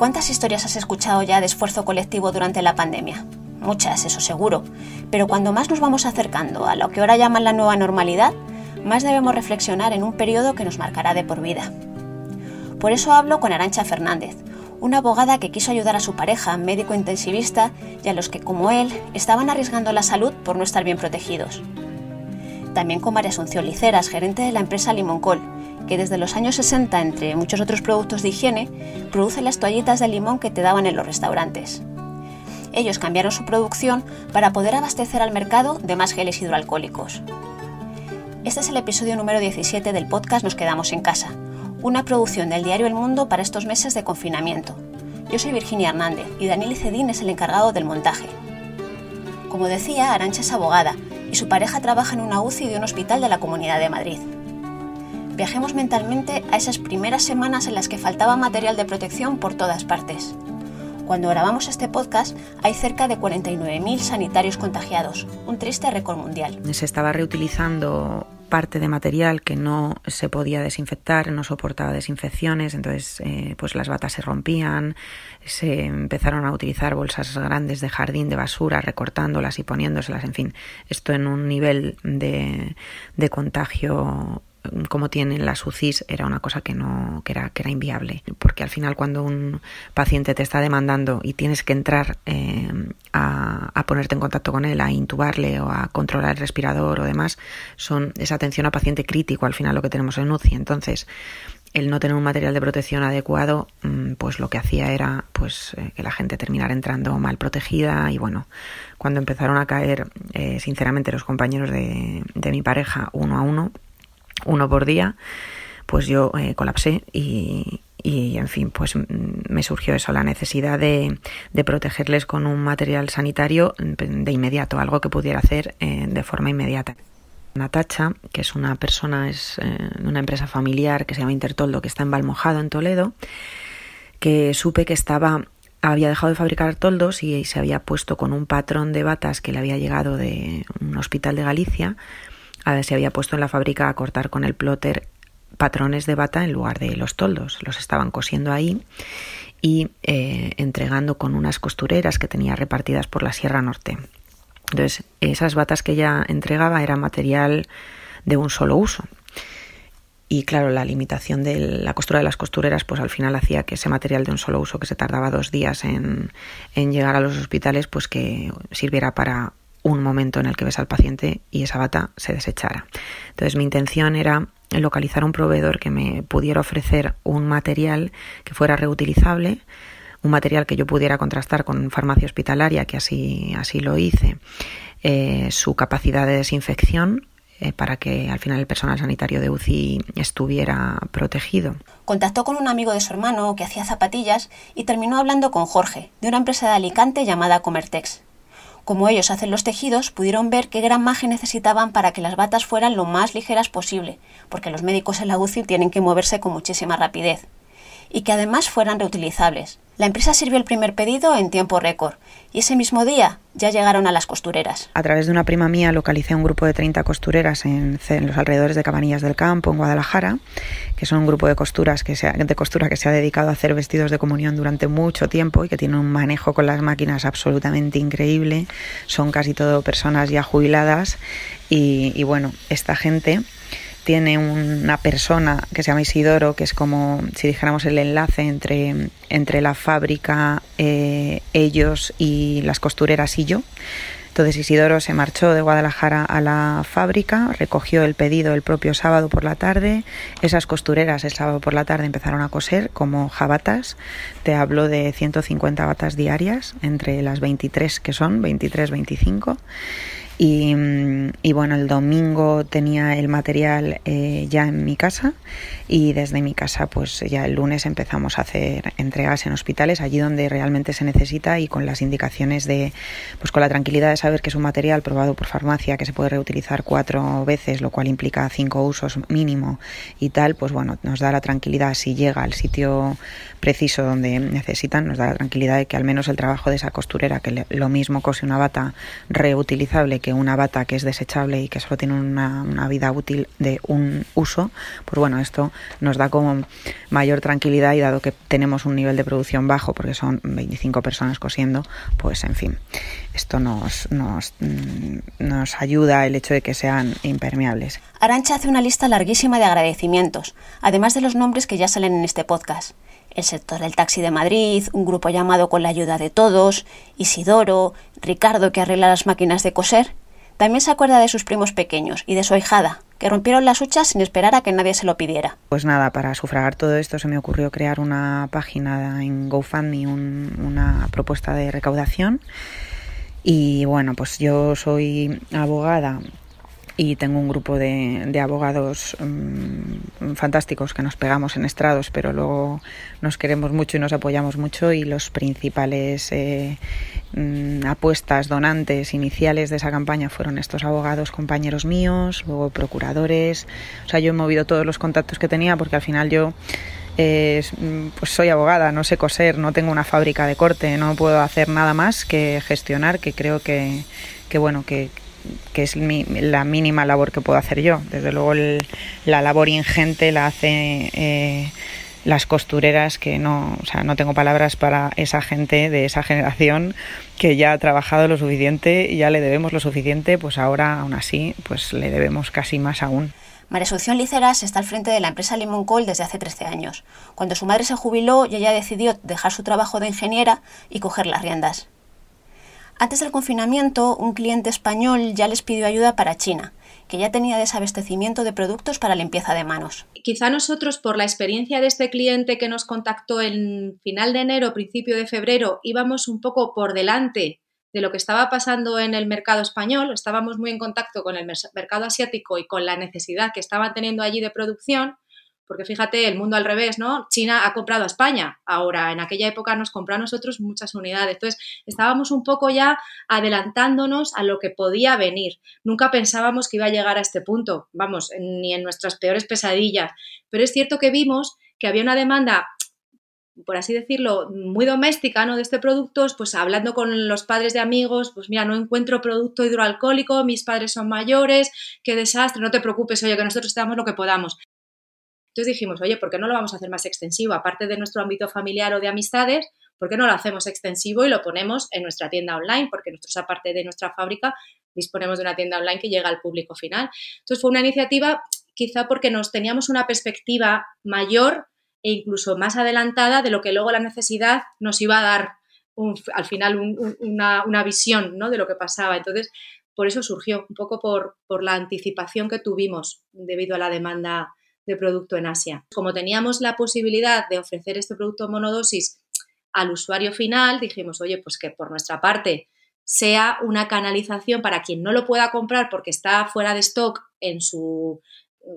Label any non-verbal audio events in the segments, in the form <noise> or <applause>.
¿Cuántas historias has escuchado ya de esfuerzo colectivo durante la pandemia? Muchas, eso seguro. Pero cuando más nos vamos acercando a lo que ahora llaman la nueva normalidad, más debemos reflexionar en un periodo que nos marcará de por vida. Por eso hablo con Arancha Fernández, una abogada que quiso ayudar a su pareja, médico intensivista, y a los que, como él, estaban arriesgando la salud por no estar bien protegidos. También con María Asunción Liceras, gerente de la empresa Limoncol, que desde los años 60, entre muchos otros productos de higiene, produce las toallitas de limón que te daban en los restaurantes. Ellos cambiaron su producción para poder abastecer al mercado de más geles hidroalcohólicos. Este es el episodio número 17 del podcast Nos quedamos en casa, una producción del diario El Mundo para estos meses de confinamiento. Yo soy Virginia Hernández y Daniel Cedín es el encargado del montaje. Como decía, Arancha es abogada y su pareja trabaja en una UCI de un hospital de la Comunidad de Madrid. Viajemos mentalmente a esas primeras semanas en las que faltaba material de protección por todas partes. Cuando grabamos este podcast hay cerca de 49.000 sanitarios contagiados, un triste récord mundial. Se estaba reutilizando parte de material que no se podía desinfectar, no soportaba desinfecciones, entonces eh, pues las batas se rompían, se empezaron a utilizar bolsas grandes de jardín de basura, recortándolas y poniéndoselas, en fin, esto en un nivel de, de contagio como tienen las UCIs era una cosa que no que era que era inviable. Porque al final cuando un paciente te está demandando y tienes que entrar eh, a, a, ponerte en contacto con él a intubarle o a controlar el respirador o demás son esa atención a paciente crítico al final lo que tenemos en UCI entonces el no tener un material de protección adecuado, mm, pues lo que hacía era pues eh, que la gente terminara entrando mal protegida y bueno, cuando empezaron a caer eh, sinceramente los compañeros de, de mi pareja uno a uno, uno por día, pues yo eh, colapsé y, y, en fin, pues mm, me surgió eso, la necesidad de, de, protegerles con un material sanitario de inmediato, algo que pudiera hacer eh, de forma inmediata. Natacha, que es una persona, es eh, una empresa familiar que se llama Intertoldo, que está en Valmojado, en Toledo, que supe que estaba había dejado de fabricar toldos y se había puesto con un patrón de batas que le había llegado de un hospital de Galicia se había puesto en la fábrica a cortar con el plotter patrones de bata en lugar de los toldos. Los estaban cosiendo ahí y eh, entregando con unas costureras que tenía repartidas por la Sierra Norte. Entonces, esas batas que ella entregaba era material de un solo uso. Y claro, la limitación de la costura de las costureras, pues al final hacía que ese material de un solo uso, que se tardaba dos días en, en llegar a los hospitales, pues que sirviera para un momento en el que ves al paciente y esa bata se desechara. Entonces mi intención era localizar un proveedor que me pudiera ofrecer un material que fuera reutilizable, un material que yo pudiera contrastar con farmacia hospitalaria, que así, así lo hice, eh, su capacidad de desinfección eh, para que al final el personal sanitario de UCI estuviera protegido. Contactó con un amigo de su hermano que hacía zapatillas y terminó hablando con Jorge, de una empresa de Alicante llamada Comertex. Como ellos hacen los tejidos, pudieron ver qué gran magia necesitaban para que las batas fueran lo más ligeras posible, porque los médicos en la UCI tienen que moverse con muchísima rapidez, y que además fueran reutilizables. La empresa sirvió el primer pedido en tiempo récord y ese mismo día ya llegaron a las costureras. A través de una prima mía localicé un grupo de 30 costureras en, los alrededores de Cabanillas del Campo, en Guadalajara, que son un grupo de, costuras que se de costura que se ha dedicado a hacer vestidos de comunión durante mucho tiempo y que tienen un manejo con las máquinas absolutamente increíble. Son casi todo personas ya jubiladas y bueno, esta gente tiene una persona que se llama Isidoro, que es como si dijéramos el enlace entre, entre la fábrica, eh, ellos y las costureras y yo. Entonces Isidoro se marchó de Guadalajara a la fábrica, recogió el pedido el propio sábado por la tarde. Esas costureras el sábado por la tarde empezaron a coser como jabatas. Te hablo de 150 batas diarias, entre las 23 que son, 23, 25. Y, y, bueno, el domingo tenía el material eh, ya en mi casa y desde mi casa pues ya el lunes empezamos a hacer entregas en hospitales allí donde realmente se necesita y con las indicaciones de pues con la tranquilidad de saber que es un material probado por farmacia que se puede reutilizar cuatro veces lo cual implica cinco usos mínimo y tal pues bueno nos da la tranquilidad si llega al sitio preciso donde necesitan nos da la tranquilidad de que al menos el trabajo de esa costurera que lo mismo cose una bata reutilizable que una bata que es desechable y que solo tiene una, una, vida útil de un uso, pues bueno, esto nos da como mayor tranquilidad y dado que tenemos un nivel de producción bajo, porque son 25 personas cosiendo, pues en fin, esto nos, nos, mm, nos ayuda el hecho de que sean impermeables. Arancha hace una lista larguísima de agradecimientos, además de los nombres que ya salen en este podcast el sector del taxi de Madrid, un grupo llamado Con la ayuda de todos, Isidoro, Ricardo que arregla las máquinas de coser. También se acuerda de sus primos pequeños y de su ahijada, que rompieron las huchas sin esperar a que nadie se lo pidiera. Pues nada, para sufragar todo esto se me ocurrió crear una página en GoFundMe, una propuesta de recaudación. Y bueno, pues yo soy abogada y tengo un grupo de, abogados mm, fantásticos que nos pegamos en estrados, pero luego nos queremos mucho y nos apoyamos mucho y los principales eh, mm, apuestas donantes iniciales de esa campaña fueron estos abogados compañeros míos, luego procuradores, o sea, yo he movido todos los contactos que tenía porque al final yo eh, pues soy abogada, no sé coser, no tengo una fábrica de corte, no puedo hacer nada más que gestionar, que creo que, que bueno, que, que es la mínima labor que puedo hacer yo. Desde luego la labor ingente la hace eh, las costureras que no, o sea, no tengo palabras para esa gente de esa generación que ya ha trabajado lo suficiente y ya le debemos lo suficiente, pues ahora aún así pues le debemos casi más aún. María Asunción Liceras está al frente de la empresa Limoncol desde hace 13 años. Cuando su madre se jubiló, ella decidió dejar su trabajo de ingeniera y coger las riendas. Antes del confinamiento, un cliente español ya les pidió ayuda para China, que ya tenía desabastecimiento de productos para limpieza de manos. Quizá nosotros, por la experiencia de este cliente que nos contactó en final de enero, principio de febrero, íbamos un poco por delante de lo que estaba pasando en el mercado español, estábamos muy en contacto con el mercado asiático y con la necesidad que estaban teniendo allí de producción, porque fíjate, el mundo al revés, ¿no? China ha comprado a España, ahora en aquella época nos compró a nosotros muchas unidades, entonces estábamos un poco ya adelantándonos a lo que podía venir. Nunca pensábamos que iba a llegar a este punto, vamos, ni en nuestras peores pesadillas, pero es cierto que vimos que había una demanda por así decirlo, muy doméstica, ¿no? De este producto, pues hablando con los padres de amigos, pues mira, no encuentro producto hidroalcohólico, mis padres son mayores, qué desastre, no te preocupes, oye, que nosotros te damos lo que podamos. Entonces dijimos, oye, ¿por qué no lo vamos a hacer más extensivo? Aparte de nuestro ámbito familiar o de amistades, ¿por qué no lo hacemos extensivo y lo ponemos en nuestra tienda online? Porque nosotros, aparte de nuestra fábrica, disponemos de una tienda online que llega al público final. Entonces fue una iniciativa quizá porque nos teníamos una perspectiva mayor e incluso más adelantada de lo que luego la necesidad nos iba a dar al final una, visión de lo que pasaba. Entonces, por eso surgió, un poco por la anticipación que tuvimos debido a la demanda de producto en Asia. Como teníamos la posibilidad de ofrecer este producto monodosis al usuario final, dijimos, oye, pues que por nuestra parte sea una canalización para quien no lo pueda comprar porque está fuera de stock en su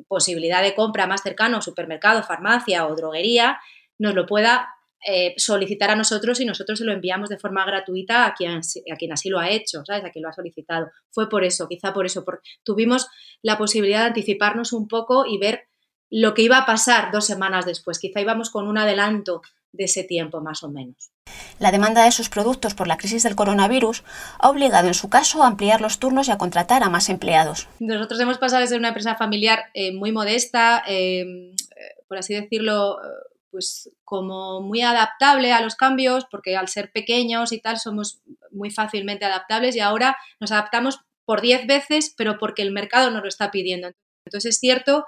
posibilidad de compra más cercano, supermercado, farmacia o droguería, nos lo pueda eh, solicitar a nosotros y nosotros se lo enviamos de forma gratuita a quien, a quien así lo ha hecho, ¿sabes? A quien lo ha solicitado. Fue por eso, quizá por eso, porque tuvimos la posibilidad de anticiparnos un poco y ver lo que iba a pasar dos semanas después. Quizá íbamos con un adelanto de ese tiempo más o menos. La demanda de sus productos por la crisis del coronavirus ha obligado en su caso a ampliar los turnos y a contratar a más empleados. Nosotros hemos pasado de ser una empresa familiar eh, muy modesta, eh, por así decirlo, pues como muy adaptable a los cambios, porque al ser pequeños y tal somos muy fácilmente adaptables y ahora nos adaptamos por diez veces, pero porque el mercado nos lo está pidiendo. Entonces es cierto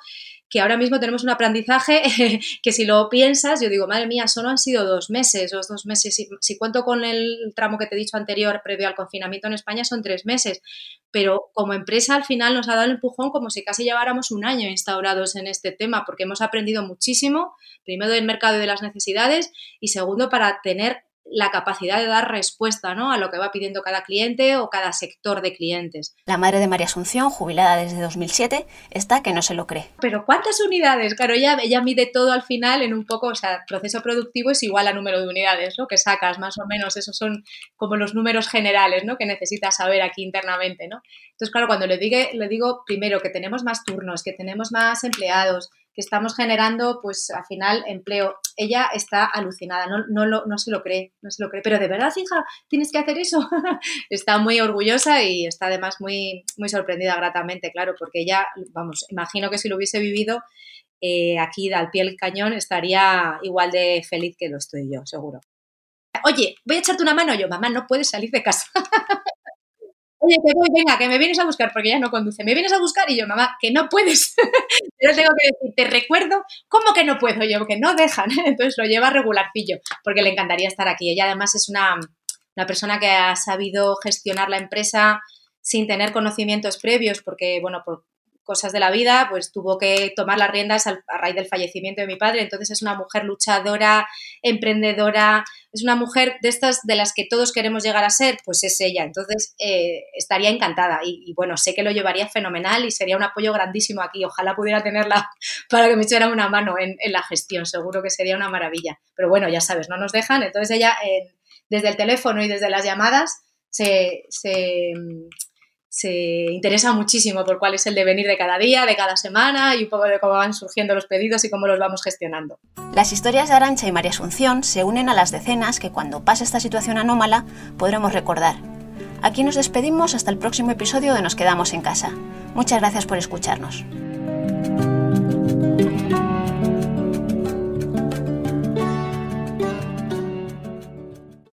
que ahora mismo tenemos un aprendizaje <laughs> que si lo piensas, yo digo, madre mía, solo han sido dos meses, los dos meses, si, si, cuento con el tramo que te he dicho anterior, previo al confinamiento en España, son tres meses, pero como empresa al final nos ha dado el empujón como si casi lleváramos un año instaurados en este tema, porque hemos aprendido muchísimo, primero del mercado y de las necesidades, y segundo para tener la capacidad de dar respuesta ¿no? a lo que va pidiendo cada cliente o cada sector de clientes. La madre de María Asunción, jubilada desde 2007, está que no se lo cree. Pero ¿cuántas unidades? Claro, ella, ella mide todo al final en un poco, o sea, proceso productivo es igual a número de unidades ¿no? que sacas, más o menos. Esos son como los números generales ¿no? que necesitas saber aquí internamente. ¿no? Entonces, claro, cuando le, digo, le digo primero que tenemos más turnos, que tenemos más empleados, que estamos generando, pues al final, empleo. Ella está alucinada, no, no, no se lo cree, no se lo cree. Pero de verdad, hija, tienes que hacer eso. <laughs> está muy orgullosa y está además muy, muy sorprendida gratamente, claro, porque ella, vamos, imagino que si lo hubiese vivido eh, aquí al pie del cañón estaría igual de feliz que lo estoy yo, seguro. Oye, voy a echarte una mano yo, mamá, no puedes salir de casa. <laughs> Oye, que voy, venga, que me vienes a buscar, porque ya no conduce. Me vienes a buscar y yo, mamá, que no puedes. <laughs> Pero tengo que decir, te recuerdo, ¿cómo que no puedo yo? Que no dejan. <laughs> Entonces lo lleva regularcillo, porque le encantaría estar aquí. Ella además es una, una persona que ha sabido gestionar la empresa sin tener conocimientos previos, porque, bueno, por cosas de la vida, pues tuvo que tomar las riendas a raíz del fallecimiento de mi padre. Entonces es una mujer luchadora, emprendedora, es una mujer de estas de las que todos queremos llegar a ser, pues es ella. Entonces eh, estaría encantada y, bueno, sé que lo llevaría fenomenal y sería un apoyo grandísimo aquí. Ojalá pudiera tenerla <laughs> para que me echara una mano en, la gestión, seguro que sería una maravilla. Pero bueno, ya sabes, no nos dejan. Entonces ella desde el teléfono y desde las llamadas se se interesa muchísimo por cuál es el devenir de cada día, de cada semana y un poco de cómo van surgiendo los pedidos y cómo los vamos gestionando. Las historias de Arancha y María Asunción se unen a las decenas que cuando pase esta situación anómala podremos recordar. Aquí nos despedimos hasta el próximo episodio de Nos quedamos en casa. Muchas gracias por escucharnos.